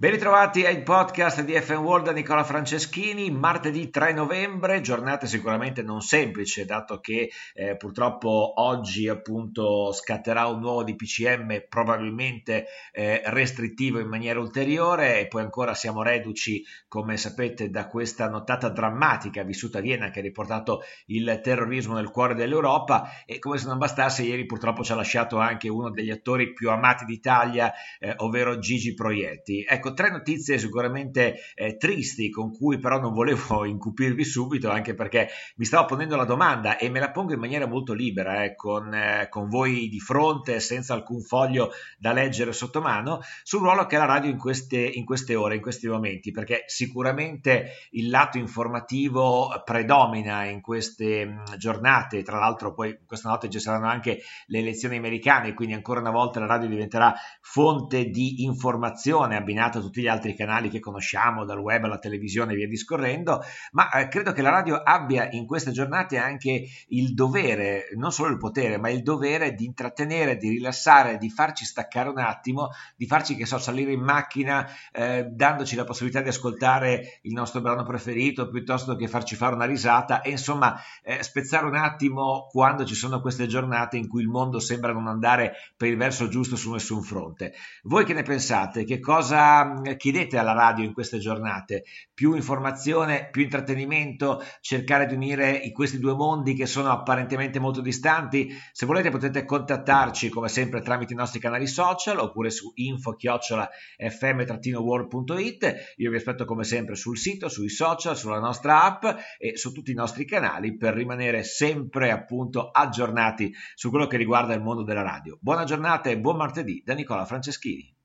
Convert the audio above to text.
Ben ritrovati ai podcast di FM World da Nicola Franceschini, martedì 3 novembre, giornata sicuramente non semplice dato che eh, purtroppo oggi appunto scatterà un nuovo DPCM probabilmente eh, restrittivo in maniera ulteriore. E poi ancora siamo reduci come sapete da questa nottata drammatica vissuta a Vienna che ha riportato il terrorismo nel cuore dell'Europa. E come se non bastasse ieri purtroppo ci ha lasciato anche uno degli attori più amati d'Italia, eh, ovvero Gigi Proietti. Ecco, Ecco, tre notizie sicuramente eh, tristi con cui però non volevo incupirvi subito, anche perché mi stavo ponendo la domanda e me la pongo in maniera molto libera, eh, con, eh, con, voi di fronte, senza alcun foglio da leggere sotto mano, sul ruolo che ha la radio in queste, in queste ore, in questi momenti, perché sicuramente il lato informativo predomina in queste mm, giornate, tra l'altro poi questa notte ci saranno anche le elezioni americane, quindi ancora una volta la radio diventerà fonte di informazione abbinata a tutti gli altri canali che conosciamo, dal web alla televisione e via discorrendo, ma eh, credo che la radio abbia in queste giornate anche il dovere, non solo il potere, ma il dovere di intrattenere, di rilassare, di farci staccare un attimo, di farci, che so, salire in macchina, eh, dandoci la possibilità di ascoltare il nostro brano preferito, piuttosto che farci fare una risata e insomma eh, spezzare un attimo quando ci sono queste giornate in cui il mondo sembra non andare per il verso giusto su nessun fronte. Voi che ne pensate? Che cosa chiedete alla radio in queste giornate? Più informazione, più intrattenimento, cercare di unire questi due mondi che sono apparentemente molto distanti? Se volete potete contattarci come sempre tramite i nostri canali social oppure su info-fm-world.it. Io vi aspetto come sempre sul sito, sui social, sulla nostra app e su tutti i nostri canali per rimanere sempre appunto aggiornati su quello che riguarda il mondo della radio. Buona giornata e buon martedì da Nicola Franceschini.